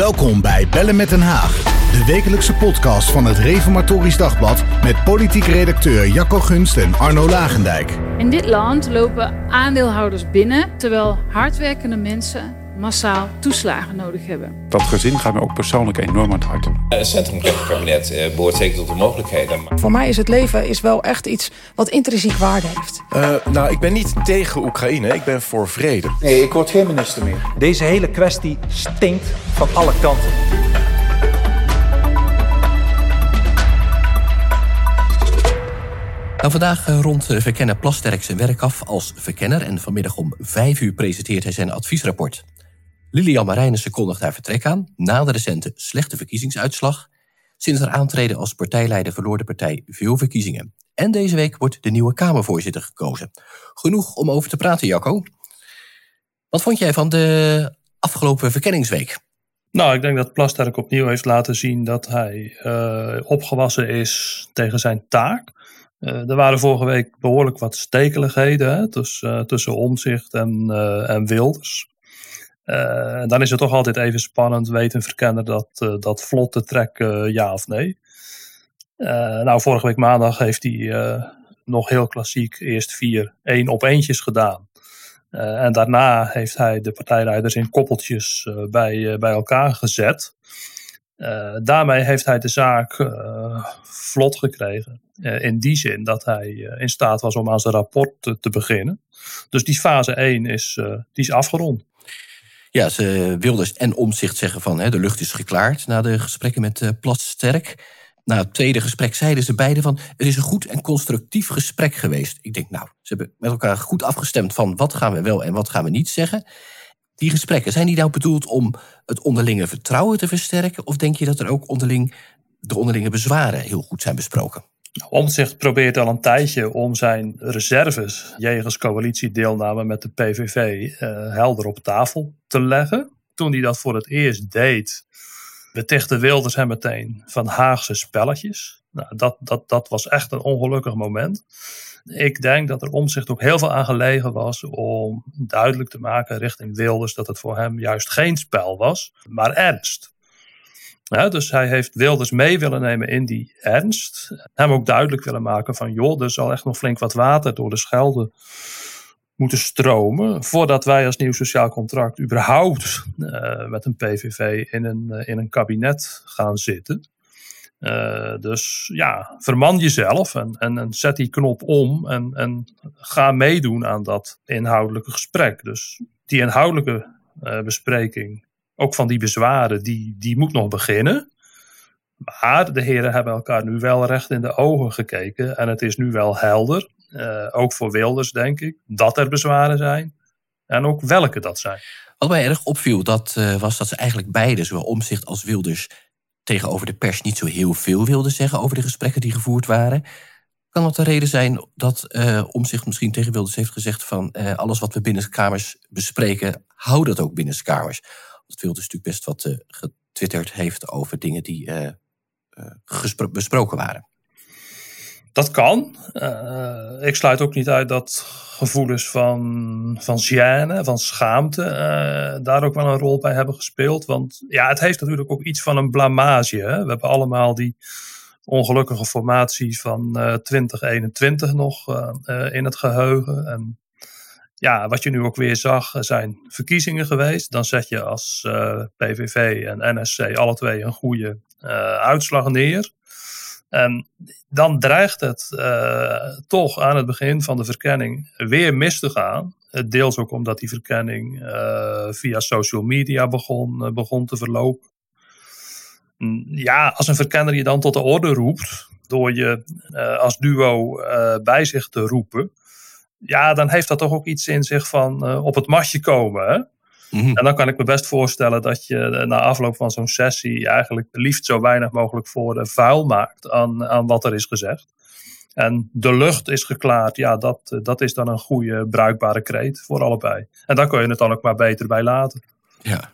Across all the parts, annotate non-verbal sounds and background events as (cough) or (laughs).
Welkom bij Bellen met Den Haag. De wekelijkse podcast van het Reformatorisch Dagblad met politiek redacteur Jacco Gunst en Arno Lagendijk. In dit land lopen aandeelhouders binnen terwijl hardwerkende mensen massaal toeslagen nodig hebben. Dat gezin gaat me ook persoonlijk enorm aan het hart. Het centrumkabinet uh, behoort zeker tot de mogelijkheden. Voor mij is het leven is wel echt iets wat intrinsiek waarde heeft. Uh, nou, ik ben niet tegen Oekraïne, ik ben voor vrede. Nee, ik word geen minister meer. Deze hele kwestie stinkt van alle kanten. Nou, vandaag rond Verkenner Plasterk zijn werk af als verkenner... en vanmiddag om vijf uur presenteert hij zijn adviesrapport. Lilian Marijnissen kondigt haar vertrek aan... na de recente slechte verkiezingsuitslag. Sinds haar aantreden als partijleider verloor de partij veel verkiezingen. En deze week wordt de nieuwe Kamervoorzitter gekozen. Genoeg om over te praten, Jacco. Wat vond jij van de afgelopen verkenningsweek? Nou, ik denk dat Plasterk opnieuw heeft laten zien dat hij uh, opgewassen is tegen zijn taak. Uh, er waren vorige week behoorlijk wat stekeligheden hè, tussen, uh, tussen Omzicht en, en Wilders. En dan is het toch altijd even spannend, weet een verkenner dat, dat vlot te trekken, ja of nee. nou, vorige week maandag heeft hij nog heel klassiek eerst vier één op eentjes gedaan. en daarna heeft hij de partijleiders in koppeltjes bij, bij elkaar gezet. Uh, daarmee heeft hij de zaak uh, vlot gekregen. Uh, in die zin dat hij in staat was om aan zijn rapport te, te beginnen. Dus die fase 1 is, die is afgerond. Ja, ze Wilders en Omzicht zeggen van hè, de lucht is geklaard na de gesprekken met uh, Plasterk. Na het tweede gesprek zeiden ze beiden van het is een goed en constructief gesprek geweest. Ik denk nou, ze hebben met elkaar goed afgestemd van wat gaan we wel en wat gaan we niet zeggen. Die gesprekken, zijn die nou bedoeld om het onderlinge vertrouwen te versterken? Of denk je dat er ook onderling de onderlinge bezwaren heel goed zijn besproken? Omtzigt probeert al een tijdje om zijn reserves jegens coalitiedeelname met de PVV uh, helder op tafel te leggen. Toen hij dat voor het eerst deed, betichtte Wilders hem meteen van Haagse spelletjes. Nou, dat, dat, dat was echt een ongelukkig moment. Ik denk dat er omzicht ook heel veel aan gelegen was om duidelijk te maken richting Wilders dat het voor hem juist geen spel was, maar ernst. Ja, dus hij heeft Wilders mee willen nemen in die ernst. Hem ook duidelijk willen maken van joh, er zal echt nog flink wat water door de Schelde moeten stromen. Voordat wij als nieuw sociaal contract überhaupt uh, met een PVV in een, uh, in een kabinet gaan zitten. Uh, dus ja, verman jezelf en, en, en, zet die knop om en, en ga meedoen aan dat inhoudelijke gesprek. Dus die inhoudelijke bespreking, ook van die bezwaren, die, die moet nog beginnen. Maar de heren hebben elkaar nu wel recht in de ogen gekeken en het is nu wel helder, uh, ook voor Wilders denk ik, dat er bezwaren zijn en ook welke dat zijn. Wat mij erg opviel, dat was dat ze eigenlijk beide, zowel Omzicht als Wilders, tegenover de pers niet zo heel veel wilde zeggen over de gesprekken die gevoerd waren. Kan dat de reden zijn dat uh, Omzicht misschien tegen Wilders heeft gezegd van alles wat we binnen de kamers bespreken, hou dat ook binnen de kamers. Dat Wilders natuurlijk best wat uh, getwitterd heeft over dingen die besproken waren. Dat kan. Ik sluit ook niet uit dat gevoelens van, van gêne, van schaamte, daar ook wel een rol bij hebben gespeeld. Want ja, het heeft natuurlijk ook iets van een blamage. We hebben allemaal die ongelukkige formatie van uh, 2021 nog in het geheugen. En ja, wat je nu ook weer zag, zijn verkiezingen geweest. Dan zet je als PVV en NSC alle twee een goede uitslag neer. En dan dreigt het uh, toch aan het begin van de verkenning weer mis te gaan. Deels ook omdat die verkenning uh, via social media begon, uh, begon te verlopen. Ja, als een verkenner je dan tot de orde roept, door je als duo bij zich te roepen, ja, dan heeft dat toch ook iets in zich van op het matje komen. Hè? Mm-hmm. En dan kan ik me best voorstellen dat je na afloop van zo'n sessie eigenlijk liefst zo weinig mogelijk voor de vuil maakt aan, aan wat er is gezegd. En de lucht is geklaard, ja, dat, dat is dan een goede, bruikbare kreet voor allebei. En daar kun je het dan ook maar beter bij laten. Ja.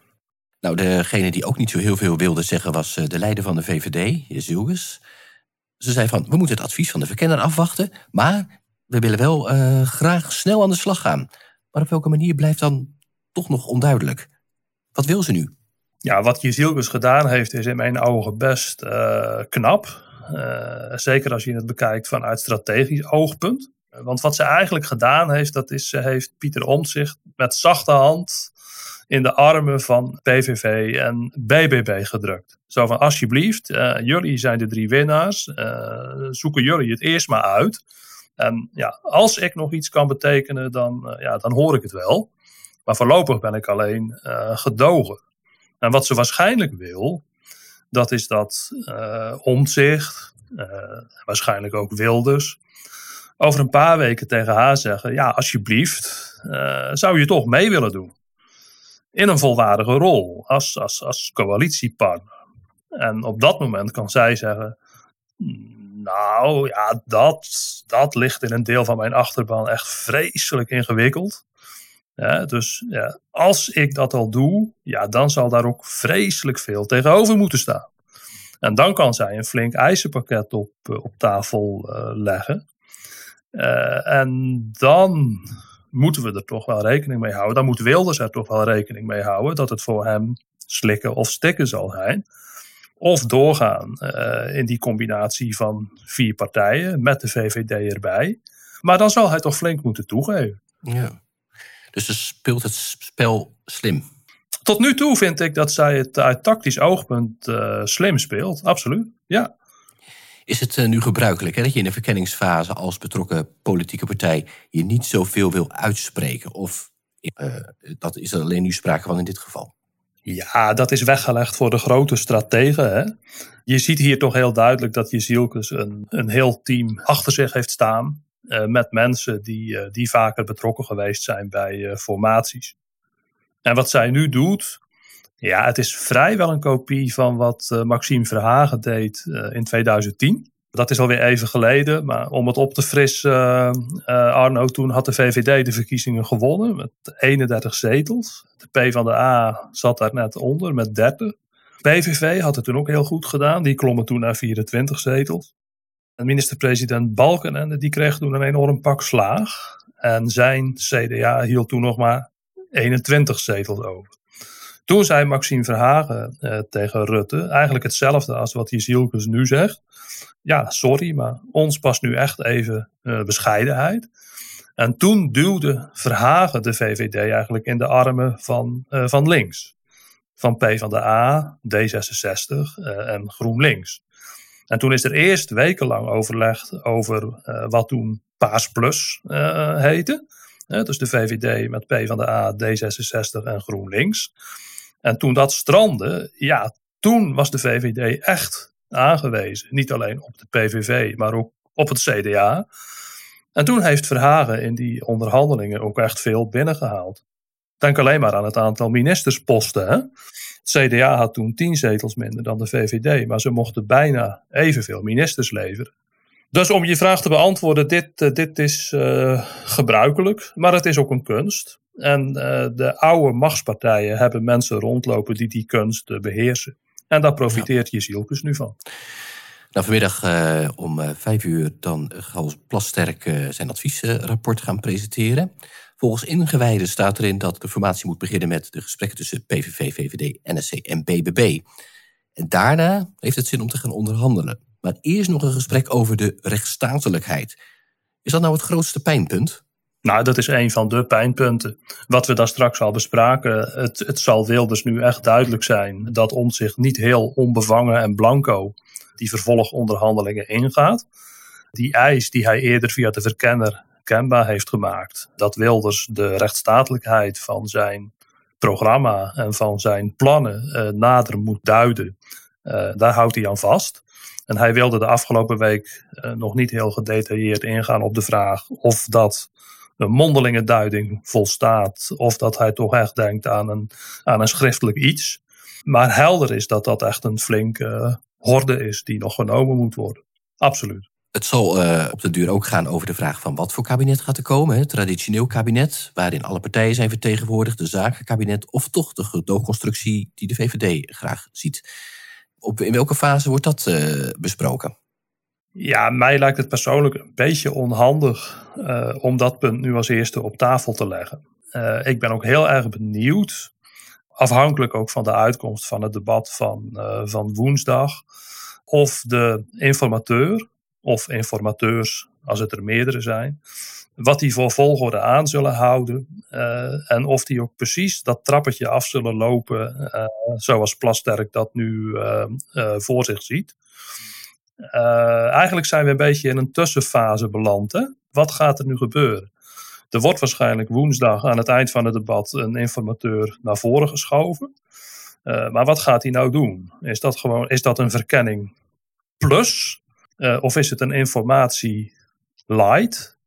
Nou, degene die ook niet zo heel veel wilde zeggen was de leider van de VVD, Zilges. Ze zei van, we moeten het advies van de verkenner afwachten, maar we willen wel uh, graag snel aan de slag gaan. Maar op welke manier blijft dan toch nog onduidelijk. Wat wil ze nu? Ja, wat Jezielkus gedaan heeft is in mijn ogen best uh, knap. Uh, zeker als je het bekijkt vanuit strategisch oogpunt. Want wat ze eigenlijk gedaan heeft, dat is ze heeft Pieter Omtzigt met zachte hand in de armen van PVV en BBB gedrukt. Zo van alsjeblieft, jullie zijn de drie winnaars, zoeken jullie het eerst maar uit. En ja, als ik nog iets kan betekenen, dan, uh, ja, dan hoor ik het wel. Maar voorlopig ben ik alleen gedogen. En wat ze waarschijnlijk wil, dat is dat Omtzigt, waarschijnlijk ook Wilders, over een paar weken tegen haar zeggen: Ja, alsjeblieft, zou je toch mee willen doen? in een volwaardige rol als, als, als coalitiepartner. En op dat moment kan zij zeggen: Nou ja, dat, dat ligt in een deel van mijn achterban echt vreselijk ingewikkeld. Ja, dus ja, als ik dat al doe, ja, dan zal daar ook vreselijk veel tegenover moeten staan. En dan kan zij een flink eisenpakket op, eh, op tafel uh, leggen. Uh, en dan moeten we er toch wel rekening mee houden. Dan moet Wilders er toch wel rekening mee houden dat het voor hem slikken of stikken zal zijn. Of doorgaan uh, in die combinatie van vier partijen met de VVD erbij. Maar dan zal hij toch flink moeten toegeven. Ja. Dus ze speelt het spel slim. Tot nu toe vind ik dat zij het uit tactisch oogpunt uh, slim speelt. Absoluut. Ja. Is het uh, nu gebruikelijk hè, dat je in de verkenningsfase als betrokken politieke partij je niet zoveel wil uitspreken? Of dat is er alleen nu sprake van in dit geval? Ja, dat is weggelegd voor de grote strategen. Hè? Je ziet hier toch heel duidelijk dat Jezielkes een, een heel team achter zich heeft staan. Uh, met mensen die, die vaker betrokken geweest zijn bij formaties. En wat zij nu doet, ja, het is vrijwel een kopie van wat Maxime Verhagen deed in 2010. Dat is alweer even geleden, maar om het op te frissen, uh, Arno, toen had de VVD de verkiezingen gewonnen met 31 zetels. De P van de A zat daar net onder met 30. PVV had het toen ook heel goed gedaan, die klommen toen naar 24 zetels. En minister-president Balkenende die kreeg toen een enorm pak slaag. En zijn CDA hield toen nog maar 21 zetels over. Toen zei Maxime Verhagen eh, tegen Rutte eigenlijk hetzelfde als wat Jezielkes nu zegt. Ja, sorry, maar ons past nu echt even uh, bescheidenheid. En toen duwde Verhagen de VVD eigenlijk in de armen van, uh, van links. Van P van de A, D66 uh, en GroenLinks. En toen is er eerst wekenlang overlegd over wat toen Paas Plus heette. dus de VVD met P van de A, D66 en GroenLinks. En toen dat strandde, ja, toen was de VVD echt aangewezen. Niet alleen op de PVV, maar ook op het CDA. En toen heeft Verhagen in die onderhandelingen ook echt veel binnengehaald. Denk alleen maar aan het aantal ministersposten. Het CDA had toen tien zetels minder dan de VVD, maar ze mochten bijna evenveel ministers leveren. Dus om je vraag te beantwoorden, dit, uh, dit is uh, gebruikelijk, maar het is ook een kunst. En uh, de oude machtspartijen hebben mensen rondlopen die die kunst beheersen. En daar profiteert ja. Jezielkes nu van. Nou, vanmiddag om vijf uur dan gaat Plasterk zijn adviesrapport gaan presenteren. Volgens ingewijden staat erin dat de formatie moet beginnen met de gesprekken tussen PVV, VVD, NSC en BBB. En daarna heeft het zin om te gaan onderhandelen. Maar eerst nog een gesprek over de rechtsstatelijkheid. Is dat nou het grootste pijnpunt? Nou, dat is een van de pijnpunten. Wat we daar straks al bespraken, het, het zal Wilders nu echt duidelijk zijn dat om zich niet heel onbevangen en blanco die vervolgonderhandelingen ingaat. Die eis die hij eerder via de verkenner kenbaar heeft gemaakt, dat Wilders de rechtsstatelijkheid van zijn programma en van zijn plannen uh, nader moet duiden, uh, daar houdt hij aan vast. En hij wilde de afgelopen week uh, nog niet heel gedetailleerd ingaan op de vraag of dat een mondelinge duiding volstaat. Of dat hij toch echt denkt aan een, aan een schriftelijk iets. Maar helder is dat dat echt een flinke uh, horde is die nog genomen moet worden. Absoluut. Het zal uh, op de duur ook gaan over de vraag van wat voor kabinet gaat er komen. Het traditioneel kabinet, waarin alle partijen zijn vertegenwoordigd, de zakenkabinet of toch de gedoogconstructie die de VVD graag ziet. Op, in welke fase wordt dat uh, besproken? Ja, mij lijkt het persoonlijk een beetje onhandig uh, om dat punt nu als eerste op tafel te leggen. Uh, ik ben ook heel erg benieuwd afhankelijk ook van de uitkomst van het debat van, van woensdag, of de informateur of informateurs, als het er meerdere zijn, wat die voor volgorde aan zullen houden uh, en of die ook precies dat trappetje af zullen lopen uh, zoals Plasterk dat nu uh, voor zich ziet. eigenlijk zijn we een beetje in een tussenfase beland. Wat gaat er nu gebeuren? Er wordt waarschijnlijk woensdag aan het eind van het debat een informateur naar voren geschoven. maar wat gaat hij nou doen? Is dat, gewoon, is dat een verkenning plus? Of is het een informatie light?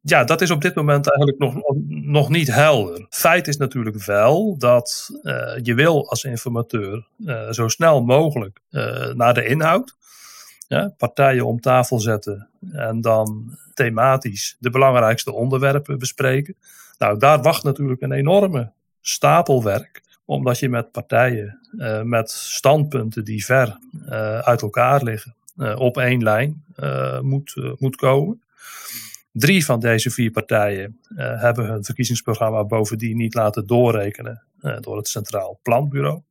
Ja, dat is op dit moment eigenlijk nog, nog niet helder. Feit is natuurlijk wel dat uh, je wil als informateur uh, zo snel mogelijk naar de inhoud. Ja, partijen om tafel zetten en dan thematisch de belangrijkste onderwerpen bespreken. Nou, daar wacht natuurlijk een enorme stapel werk, omdat je met partijen met standpunten die ver uit elkaar liggen op één lijn moet, moet komen. Drie van deze vier partijen hebben hun verkiezingsprogramma bovendien niet laten doorrekenen door het Centraal Planbureau.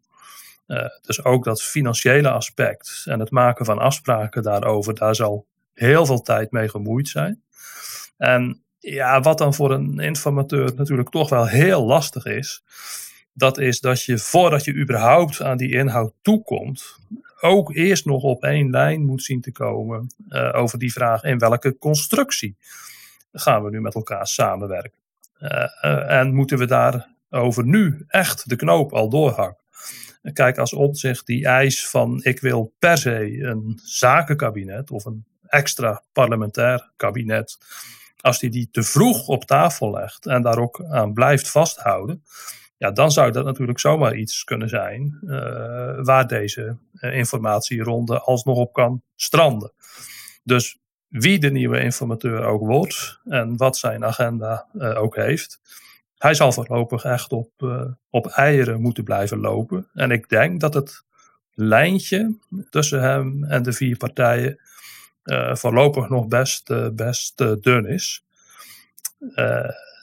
Dus ook dat financiële aspect en het maken van afspraken daarover, daar zal heel veel tijd mee gemoeid zijn. En ja, wat dan voor een informateur natuurlijk toch wel heel lastig is, dat is dat je voordat je überhaupt aan die inhoud toekomt, ook eerst nog op één lijn moet zien te komen over die vraag in welke constructie gaan we nu met elkaar samenwerken. Uh, en moeten we daarover nu echt de knoop al doorhakken? Kijk, als opzicht die eis van ik wil per se een zakenkabinet of een extra parlementair kabinet, als die die te vroeg op tafel legt en daar ook aan blijft vasthouden, ja, dan zou dat natuurlijk zomaar iets kunnen zijn uh, waar deze uh, informatieronde alsnog op kan stranden. Dus wie de nieuwe informateur ook wordt en wat zijn agenda uh, ook heeft. Hij zal voorlopig echt op, op eieren moeten blijven lopen. En ik denk dat het lijntje tussen hem en de vier partijen voorlopig nog best, best dun is.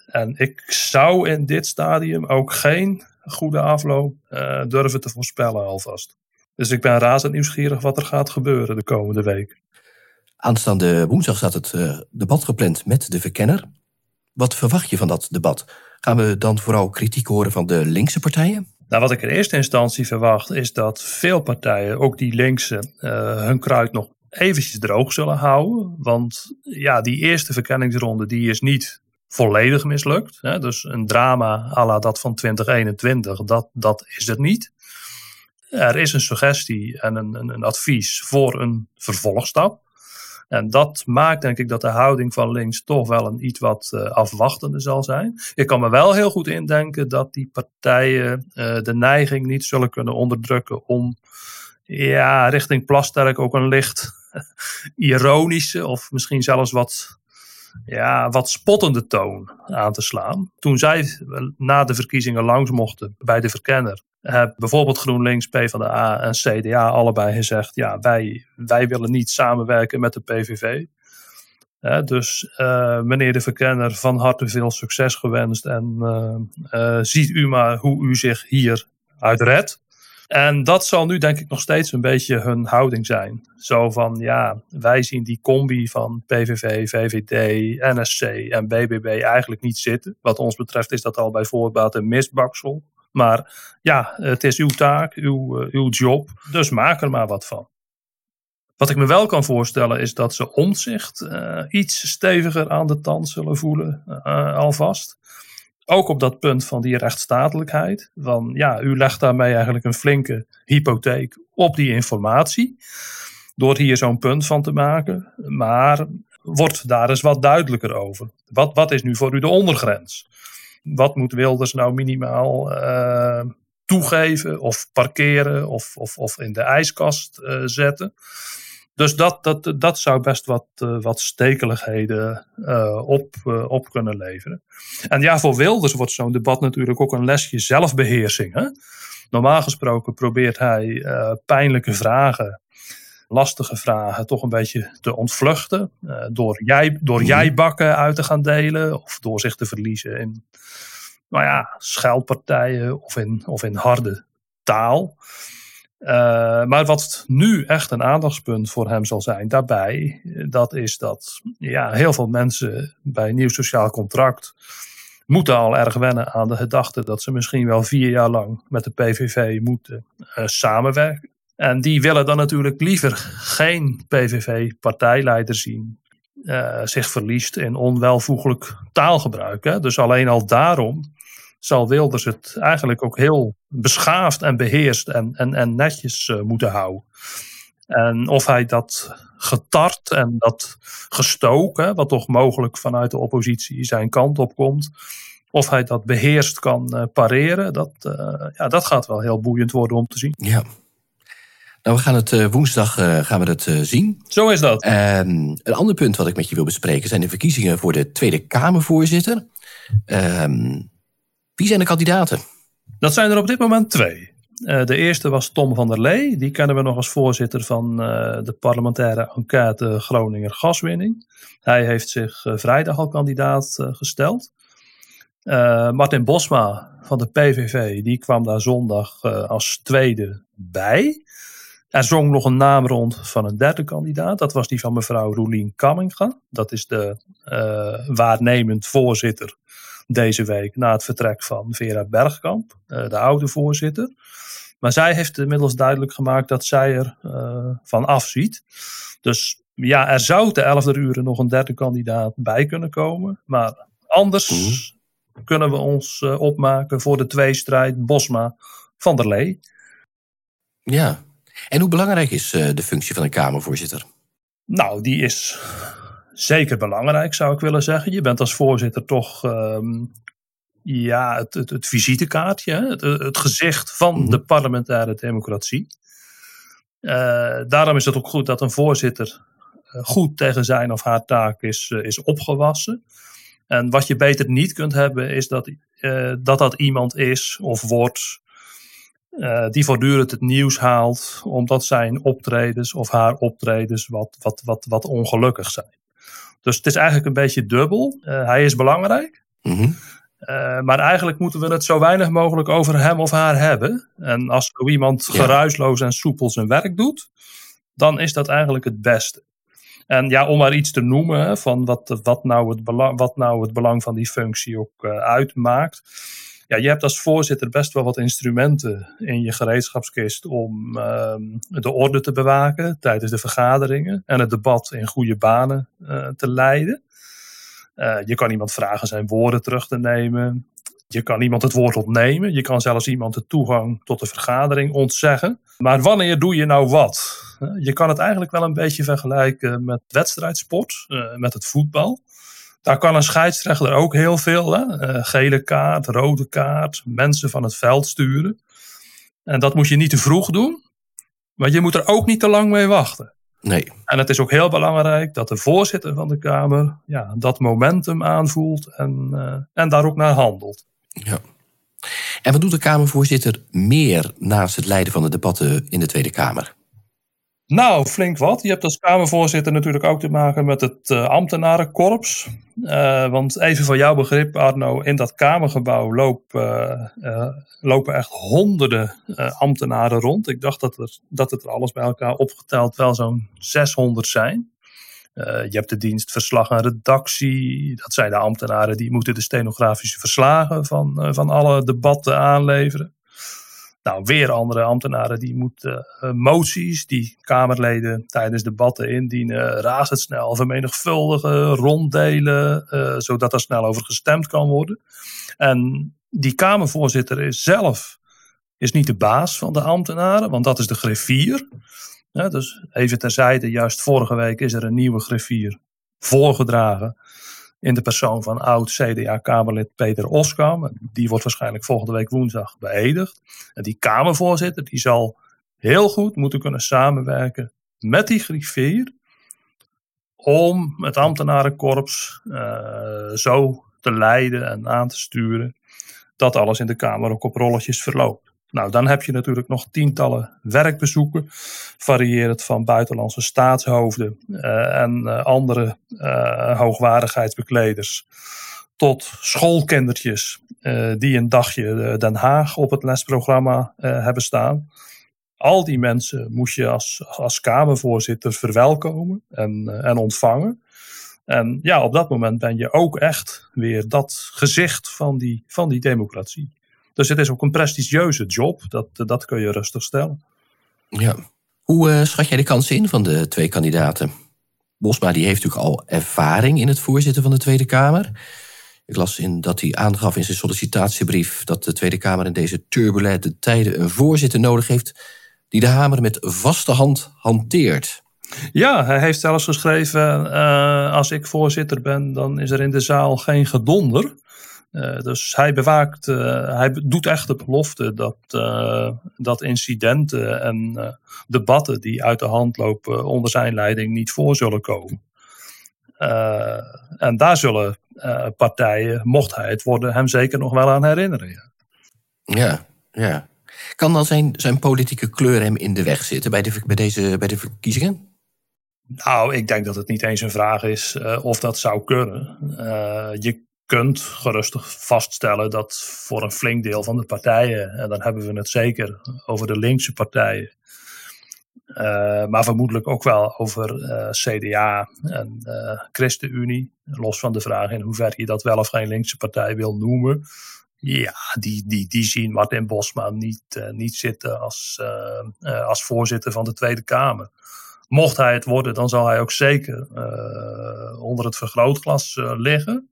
En ik zou in dit stadium ook geen goede afloop durven te voorspellen alvast. Dus ik ben razend nieuwsgierig wat er gaat gebeuren de komende week. Aanstaande woensdag staat het uh, debat gepland met de verkenner. Wat verwacht je van dat debat? Gaan we dan vooral kritiek horen van de linkse partijen? Nou, wat ik in eerste instantie verwacht is dat veel partijen, ook die linkse, uh, hun kruid nog eventjes droog zullen houden. Want ja, die eerste verkenningsronde die is niet volledig mislukt. Hè? Dus een drama à la dat van 2021, dat, dat is het niet. Er is een suggestie en een, een, een advies voor een vervolgstap. En dat maakt denk ik dat de houding van links toch wel een iets wat uh, afwachtende zal zijn. Ik kan me wel heel goed indenken dat die partijen uh, de neiging niet zullen kunnen onderdrukken om ja, richting Plasterk ook een licht (laughs) ironische of misschien zelfs wat, ja, wat spottende toon aan te slaan. Toen zij na de verkiezingen langs mochten bij de verkenner, heb bijvoorbeeld GroenLinks, PvdA en CDA allebei gezegd: ja, wij, wij willen niet samenwerken met de PVV. dus uh, meneer de Verkenner, van harte veel succes gewenst. En uh, uh, ziet u maar hoe u zich hier uitredt. En dat zal nu denk ik nog steeds een beetje hun houding zijn. Zo van, ja, wij zien die combi van PVV, VVD, NSC en BBB eigenlijk niet zitten. Wat ons betreft is dat al bij voorbaat een misbaksel. Maar ja, het is uw taak, uw, uh, uw job, dus maak er maar wat van. Wat ik me wel kan voorstellen is dat ze omzicht uh, iets steviger aan de tand zullen voelen, uh, alvast. Ook op dat punt van die rechtsstatelijkheid. Van ja, u legt daarmee eigenlijk een flinke hypotheek op die informatie. Door hier zo'n punt van te maken. Maar wordt daar eens wat duidelijker over. Wat, wat is nu voor u de ondergrens? wat moet Wilders nou minimaal uh, toegeven of parkeren of, of, of in de ijskast uh, zetten. Dus dat, dat, dat zou best wat, uh, wat stekeligheden op, op kunnen leveren. En ja, voor Wilders wordt zo'n debat natuurlijk ook een lesje zelfbeheersing. Hè? Normaal gesproken probeert hij pijnlijke vragen lastige vragen toch een beetje te ontvluchten. Door, jij, door mhm. jijbakken uit te gaan delen of door zich te verliezen in nou ja, scheldpartijen of in, of in harde taal. Uh, maar wat nu echt een aandachtspunt voor hem zal zijn daarbij, dat is dat ja, heel veel mensen bij nieuw sociaal contract moeten al erg wennen aan de gedachte dat ze misschien wel vier jaar lang met de PVV moeten uh, samenwerken. En die willen dan natuurlijk liever geen PVV-partijleider zien uh, zich verliest in onwelvoeglijk taalgebruik. Hè? Dus alleen al daarom zal Wilders het eigenlijk ook heel beschaafd en beheerst en, en, en netjes uh, moeten houden. En of hij dat getart en dat gestoken, wat toch mogelijk vanuit de oppositie zijn kant op komt, of hij dat beheerst kan uh, pareren, dat, uh, ja, dat gaat wel heel boeiend worden om te zien. Ja. Nou, we gaan het uh, woensdag gaan we het zien. Zo is dat. Ehm, een ander punt wat ik met je wil bespreken zijn de verkiezingen voor de Tweede Kamervoorzitter. Wie zijn de kandidaten? Dat zijn er op dit moment twee. Uh, de eerste was Tom van der Lee. Die kennen we nog als voorzitter van uh, de parlementaire enquête Groninger Gaswinning. Hij heeft zich uh, vrijdag al kandidaat gesteld. Martin Bosma van de PVV, die kwam daar zondag als tweede bij. Er zong nog een naam rond van een derde kandidaat. Dat was die van mevrouw Roelien Kamminga. Dat is de waarnemend voorzitter deze week na het vertrek van Vera Bergkamp, uh, de oude voorzitter. Maar zij heeft inmiddels duidelijk gemaakt dat zij er uh, van afziet. Dus ja, er zou te 11 uur nog een derde kandidaat bij kunnen komen. Maar anders mm. kunnen we ons uh, opmaken voor de tweestrijd Bosma van der Lee. Ja, en hoe belangrijk is de functie van een Kamervoorzitter? Nou, die is zeker belangrijk, zou ik willen zeggen. Je bent als voorzitter toch um, ja, het, het, het visitekaartje, het, het, gezicht van mhm. de parlementaire democratie. Uh, daarom is het ook goed dat een voorzitter uh, goed tegen zijn of haar taak is, uh, is opgewassen. En wat je beter niet kunt hebben, is dat dat, dat iemand is of wordt die voortdurend het nieuws haalt, omdat zijn optredens of haar optredens wat, wat, wat, wat ongelukkig zijn. Dus het is eigenlijk een beetje dubbel. Uh, hij is belangrijk. Mm -hmm. uh, maar eigenlijk moeten we het zo weinig mogelijk over hem of haar hebben. En als zo iemand ja. geruisloos en soepel zijn werk doet, dan is dat eigenlijk het beste. En ja, om maar iets te noemen van wat, wat, nou, het belang, wat nou het belang van die functie ook uh, uitmaakt ja, je hebt als voorzitter best wel wat instrumenten in je gereedschapskist om uh, de orde te bewaken tijdens de vergaderingen en het debat in goede banen uh, te leiden. Uh, je kan iemand vragen zijn woorden terug te nemen. Je kan iemand het woord ontnemen. Je kan zelfs iemand de toegang tot de vergadering ontzeggen. Maar wanneer doe je nou wat? Je kan het eigenlijk wel een beetje vergelijken met wedstrijdsport, met het voetbal. Daar kan een scheidsrechter ook heel veel. Hè? Uh, gele kaart, rode kaart, mensen van het veld sturen. En dat moet je niet te vroeg doen. Maar je moet er ook niet te lang mee wachten. Nee. En het is ook heel belangrijk dat de voorzitter van de Kamer ja, dat momentum aanvoelt en, uh, en daar ook naar handelt. Ja. En wat doet de Kamervoorzitter meer naast het leiden van de debatten in de Tweede Kamer? Nou, flink wat. Je hebt als Kamervoorzitter natuurlijk ook te maken met het uh, ambtenarenkorps. Uh, want even voor jouw begrip, Arno, in dat Kamergebouw uh, lopen echt honderden ambtenaren rond. Ik dacht dat, er, dat het er alles bij elkaar opgeteld wel zo'n 600 zijn. je hebt de dienst verslag en redactie. Dat zijn de ambtenaren die moeten de stenografische verslagen van, van alle debatten aanleveren. Nou, weer andere ambtenaren die moeten uh, moties die Kamerleden tijdens debatten indienen, razendsnel vermenigvuldigen, ronddelen, uh, zodat er snel over gestemd kan worden. En die Kamervoorzitter is zelf is niet de baas van de ambtenaren, want dat is de griffier. Dus even terzijde, juist vorige week is er een nieuwe griffier voorgedragen in de persoon van oud-CDA-Kamerlid Peter Oskam. Die wordt waarschijnlijk volgende week woensdag beëdigd. En die Kamervoorzitter die zal heel goed moeten kunnen samenwerken met die griffier om het ambtenarenkorps uh, zo te leiden en aan te sturen dat alles in de Kamer ook op rolletjes verloopt. Nou, dan heb je natuurlijk nog tientallen werkbezoeken, variërend van buitenlandse staatshoofden uh, en uh, andere uh, hoogwaardigheidsbekleders tot schoolkindertjes die een dagje Den Haag op het lesprogramma hebben staan. Al die mensen moest je als, als Kamervoorzitter verwelkomen en, en ontvangen. En ja, op dat moment ben je ook echt weer dat gezicht van die, van die democratie. Dus het is ook een prestigieuze job, dat, dat kun je rustig stellen. Ja. Hoe uh, schat jij de kansen in van de twee kandidaten? Bosma die heeft natuurlijk al ervaring in het voorzitten van de Tweede Kamer. Ik las in dat hij aangaf in zijn sollicitatiebrief dat de Tweede Kamer in deze turbulente tijden een voorzitter nodig heeft die de hamer met vaste hand hanteert. Ja, hij heeft zelfs geschreven: uh, als ik voorzitter ben, dan is er in de zaal geen gedonder. Uh, dus hij bewaakt, uh, hij doet echt de belofte dat, dat incidenten en debatten die uit de hand lopen onder zijn leiding niet voor zullen komen. en daar zullen partijen, mocht hij het worden, hem zeker nog wel aan herinneren. Ja, ja. ja. Kan dan zijn, zijn politieke kleur hem in de weg zitten bij, de, bij, deze, bij de verkiezingen? Nou, ik denk dat het niet eens een vraag is uh, of dat zou kunnen. Uh, je kunt gerustig vaststellen dat voor een flink deel van de partijen, en dan hebben we het zeker over de linkse partijen, uh, maar vermoedelijk ook wel over CDA en ChristenUnie, los van de vraag in hoeverre je dat wel of geen linkse partij wil noemen. Ja, die, die, die zien Martin Bosma niet, niet zitten als, als voorzitter van de Tweede Kamer mocht hij het worden, dan zal hij ook zeker onder het vergrootglas liggen.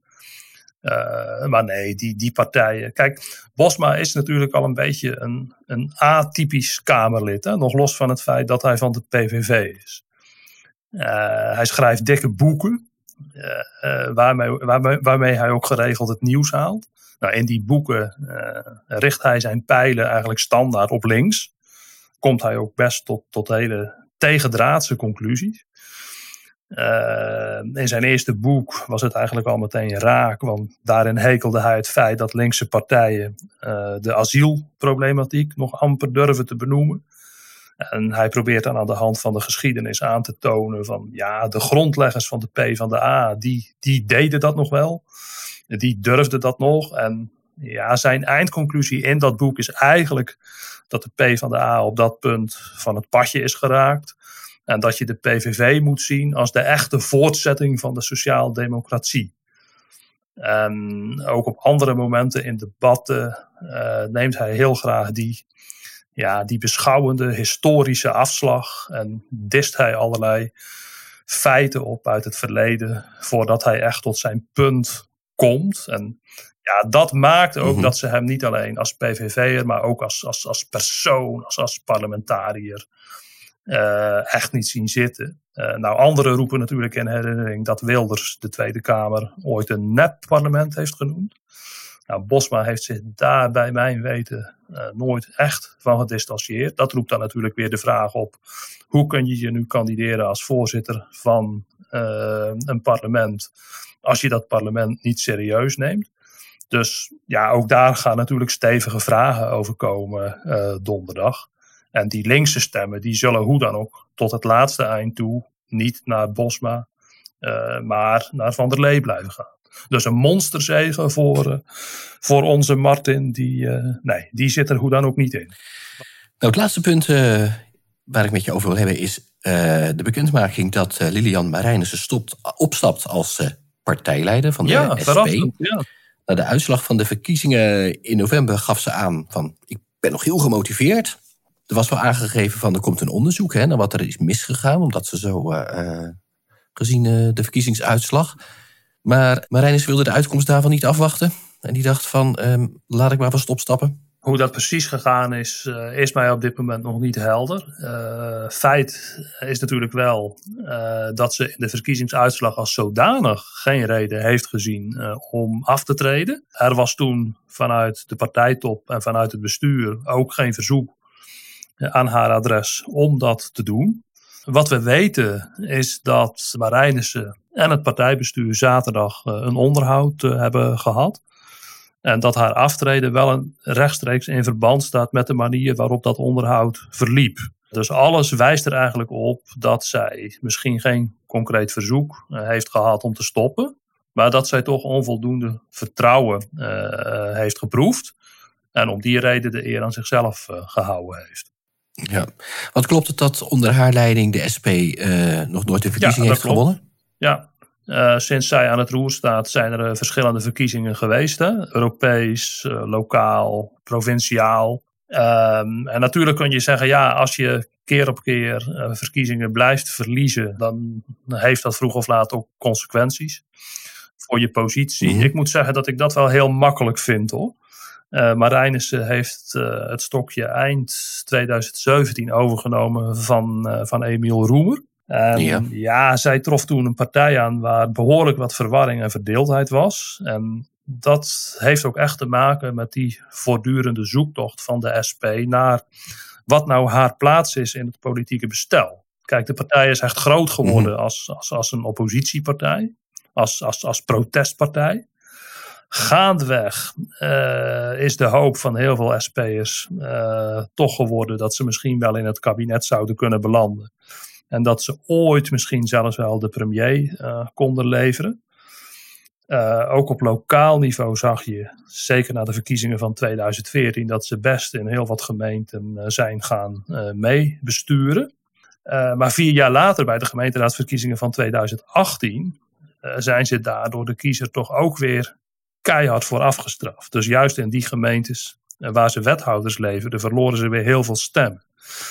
Uh, maar nee, die, die partijen. Kijk, Bosma is natuurlijk al een beetje een, een atypisch Kamerlid. Hè? Nog los van het feit dat hij van de PVV is. hij schrijft dikke boeken. waarmee, waarmee, waarmee hij ook geregeld het nieuws haalt. Nou, in die boeken richt hij zijn pijlen eigenlijk standaard op links. Komt hij ook best tot, tot hele tegendraadse conclusies. Uh, in zijn eerste boek was het eigenlijk al meteen raak, want daarin hekelde hij het feit dat linkse partijen uh, de asielproblematiek nog amper durven te benoemen. En hij probeert dan aan de hand van de geschiedenis aan te tonen van ja, de grondleggers van de P van de A, die, die deden dat nog wel. Die durfden dat nog. En ja, zijn eindconclusie in dat boek is eigenlijk dat de P van de A op dat punt van het padje is geraakt. En dat je de PVV moet zien als de echte voortzetting van de sociaaldemocratie. En ook op andere momenten in debatten uh, neemt hij heel graag die, ja, die beschouwende historische afslag en dist hij allerlei feiten op uit het verleden voordat hij echt tot zijn punt komt. En ja, dat maakt ook mhm. dat ze hem niet alleen als PVV'er, maar ook als, als, als persoon, als, als parlementariër, uh, echt niet zien zitten. Uh, nou, anderen roepen natuurlijk in herinnering dat Wilders de Tweede Kamer ooit een nep-parlement heeft genoemd. Nou, Bosma heeft zich daar bij mijn weten uh, nooit echt van gedistanceerd. Dat roept dan natuurlijk weer de vraag op: hoe kun je je nu kandideren als voorzitter van een parlement als je dat parlement niet serieus neemt? Dus ja, ook daar gaan natuurlijk stevige vragen over komen donderdag. En die linkse stemmen, die zullen hoe dan ook tot het laatste eind toe niet naar Bosma, uh, maar naar Van der Lee blijven gaan. Dus een monsterzegen voor, uh, voor onze Martin, die, nee, die zit er hoe dan ook niet in. Nou, het laatste punt waar ik met je over wil hebben is de bekendmaking dat Lilian Marijnissen stopt, opstapt als partijleider van de ja, SP. Ja, na de uitslag van de verkiezingen in november gaf ze aan van ik ben nog heel gemotiveerd. Er was wel aangegeven van er komt een onderzoek hè, naar wat er is misgegaan, omdat ze zo uh, gezien uh, de verkiezingsuitslag. Maar Marijnis wilde de uitkomst daarvan niet afwachten. En die dacht van uh, laat ik maar vast opstappen. Hoe dat precies gegaan is, is mij op dit moment nog niet helder. Feit is natuurlijk wel dat ze in de verkiezingsuitslag als zodanig geen reden heeft gezien om af te treden. Er was toen vanuit de partijtop en vanuit het bestuur ook geen verzoek aan haar adres om dat te doen. Wat we weten is dat Marijnissen en het partijbestuur zaterdag een onderhoud hebben gehad. En dat haar aftreden wel rechtstreeks in verband staat met de manier waarop dat onderhoud verliep. Dus alles wijst er eigenlijk op dat zij misschien geen concreet verzoek eh, heeft gehad om te stoppen. Maar dat zij toch onvoldoende vertrouwen heeft geproefd. En om die reden de eer aan zichzelf gehouden heeft. Ja. Wat klopt het dat onder haar leiding de SP nog nooit de verkiezing heeft gewonnen? Ja, uh, sinds zij aan het roer staat, zijn er uh, verschillende verkiezingen geweest. Hè? Europees, lokaal, provinciaal. Um, en natuurlijk kun je zeggen, ja, als je keer op keer verkiezingen blijft verliezen, dan heeft dat vroeg of laat ook consequenties voor je positie. Mm -hmm. Ik moet zeggen dat ik dat wel heel makkelijk vind hoor. Uh, Marijnissen heeft uh, het stokje eind 2017 overgenomen van, uh, van Emiel Roemer. En ja. ja. zij trof toen een partij aan waar behoorlijk wat verwarring en verdeeldheid was. En dat heeft ook echt te maken met die voortdurende zoektocht van de SP naar wat nou haar plaats is in het politieke bestel. Kijk, de partij is echt groot geworden mm -hmm. als, als, als een oppositiepartij, als, als, als protestpartij. Gaandeweg uh, is de hoop van heel veel SP'ers uh, toch geworden dat ze misschien wel in het kabinet zouden kunnen belanden. En dat ze ooit misschien zelfs wel de premier uh, konden leveren. Ook op lokaal niveau zag je, zeker na de verkiezingen van 2014, dat ze best in heel wat gemeenten zijn gaan meebesturen. maar vier jaar later, bij de gemeenteraadsverkiezingen van 2018, zijn ze daar door de kiezer toch ook weer keihard voor afgestraft. Dus juist in die gemeentes waar ze wethouders leverden, verloren ze weer heel veel stemmen.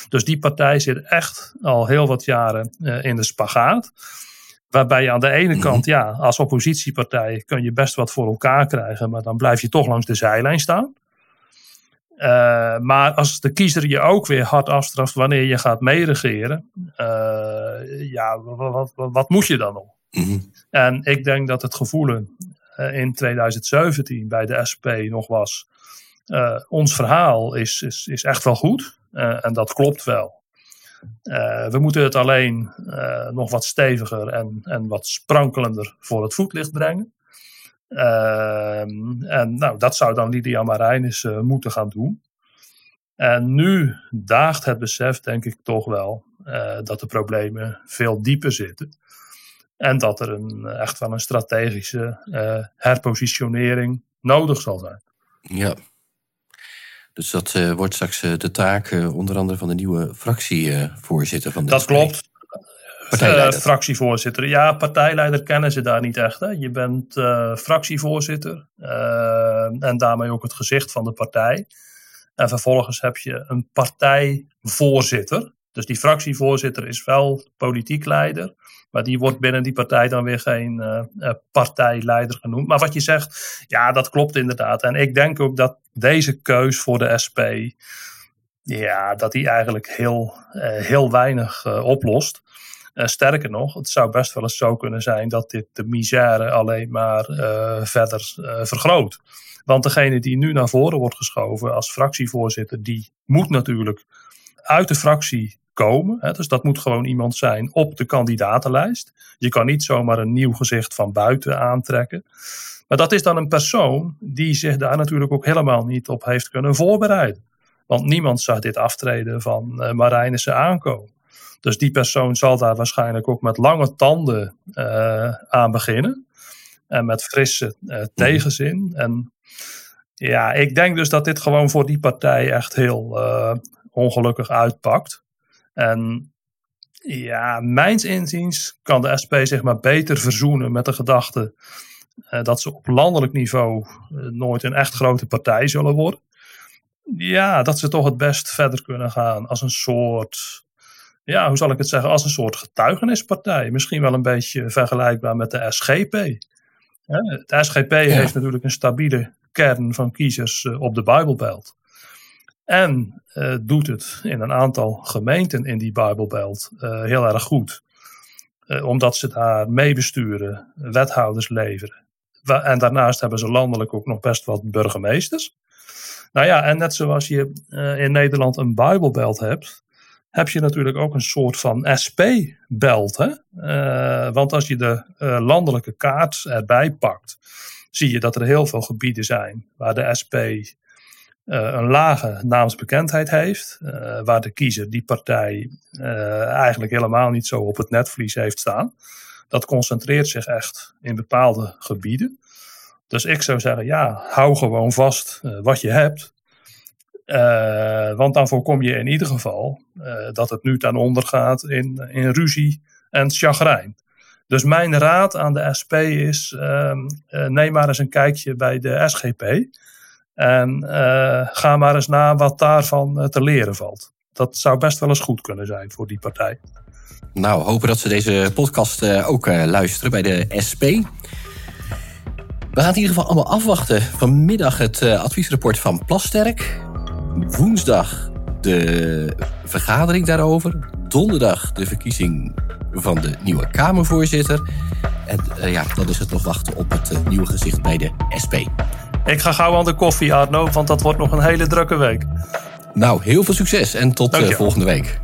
Dus die partij zit echt al heel wat jaren uh, in de spagaat. Waarbij je aan de ene kant, ja, als oppositiepartij kun je best wat voor elkaar krijgen, maar dan blijf je toch langs de zijlijn staan. Uh, maar als de kiezer je ook weer hard afstraft wanneer je gaat meeregeren, uh, ja, wat, wat, wat, moet je dan nog? Mm -hmm. En ik denk dat het gevoelen in 2017 bij de SP nog was. Uh, ons verhaal is, is, is echt wel goed. Uh, en dat klopt wel. We moeten het alleen nog wat steviger en, en wat sprankelender voor het voetlicht brengen. Ehm, en nou, dat zou dan Lydia Marijnis moeten gaan doen. En nu daagt het besef, denk ik toch wel, dat de problemen veel dieper zitten. En dat er een, echt wel een strategische herpositionering nodig zal zijn. Ja, dus dat uh, wordt straks uh, de taak onder andere van de nieuwe fractievoorzitter van de Dat SP. klopt. Partijleider. fractievoorzitter. Ja, partijleider kennen ze daar niet echt. Hè? Je bent fractievoorzitter en daarmee ook het gezicht van de partij. En vervolgens heb je een partijvoorzitter. Dus die fractievoorzitter is wel politiek leider. Maar die wordt binnen die partij dan weer geen uh, partijleider genoemd. Maar wat je zegt, ja, dat klopt inderdaad. En ik denk ook dat deze keus voor de SP, ja, dat die eigenlijk heel, uh, heel weinig oplost. sterker nog, het zou best wel eens zo kunnen zijn dat dit de misère alleen maar verder vergroot. Want degene die nu naar voren wordt geschoven als fractievoorzitter, die moet natuurlijk uit de fractie komen. Hè, dus dat moet gewoon iemand zijn op de kandidatenlijst. Je kan niet zomaar een nieuw gezicht van buiten aantrekken. Maar dat is dan een persoon die zich daar natuurlijk ook helemaal niet op heeft kunnen voorbereiden. Want niemand zag dit aftreden van uh, Marijnissen aankomen. Dus die persoon zal daar waarschijnlijk ook met lange tanden uh, aan beginnen. En met frisse uh, tegenzin. En ja, ik denk dus dat dit gewoon voor die partij echt heel ongelukkig uitpakt. En ja, mijns inziens kan de SP zich maar beter verzoenen met de gedachte uh, dat ze op landelijk niveau uh, nooit een echt grote partij zullen worden. Ja, dat ze toch het best verder kunnen gaan als een soort, ja, hoe zal ik het zeggen, als een soort getuigenispartij. Misschien wel een beetje vergelijkbaar met de SGP. Ja, de SGP ja. heeft natuurlijk een stabiele kern van kiezers uh, op de Bijbelbelt. En uh, doet het in een aantal gemeenten in die Bijbelbelt uh, heel erg goed. Uh, omdat ze daar meebesturen, wethouders leveren. En daarnaast hebben ze landelijk ook nog best wat burgemeesters. Nou ja, en net zoals je in Nederland een Bijbelbelt hebt, heb je natuurlijk ook een soort van SP-belt. want als je de landelijke kaart erbij pakt, zie je dat er heel veel gebieden zijn waar de SP een lage naamsbekendheid heeft, uh, waar de kiezer die partij uh, eigenlijk helemaal niet zo op het netvlies heeft staan. dat concentreert zich echt in bepaalde gebieden. Dus ik zou zeggen, ja, hou gewoon vast wat je hebt. Want dan voorkom je in ieder geval dat het nu ten onder gaat in, in ruzie en chagrijn. Dus mijn raad aan de SP is: uh, neem maar eens een kijkje bij de SGP. En ga maar eens na wat daarvan te leren valt. Dat zou best wel eens goed kunnen zijn voor die partij. Nou, hopen dat ze deze podcast ook luisteren bij de SP. We gaan in ieder geval allemaal afwachten. Vanmiddag het adviesrapport van Plasterk woensdag de vergadering daarover. Donderdag de verkiezing van de nieuwe Kamervoorzitter. En ja, dan is het nog wachten op het nieuwe gezicht bij de SP. Ik ga gauw aan de koffie, Arno, want dat wordt nog een hele drukke week. Nou, heel veel succes en tot uh, volgende week.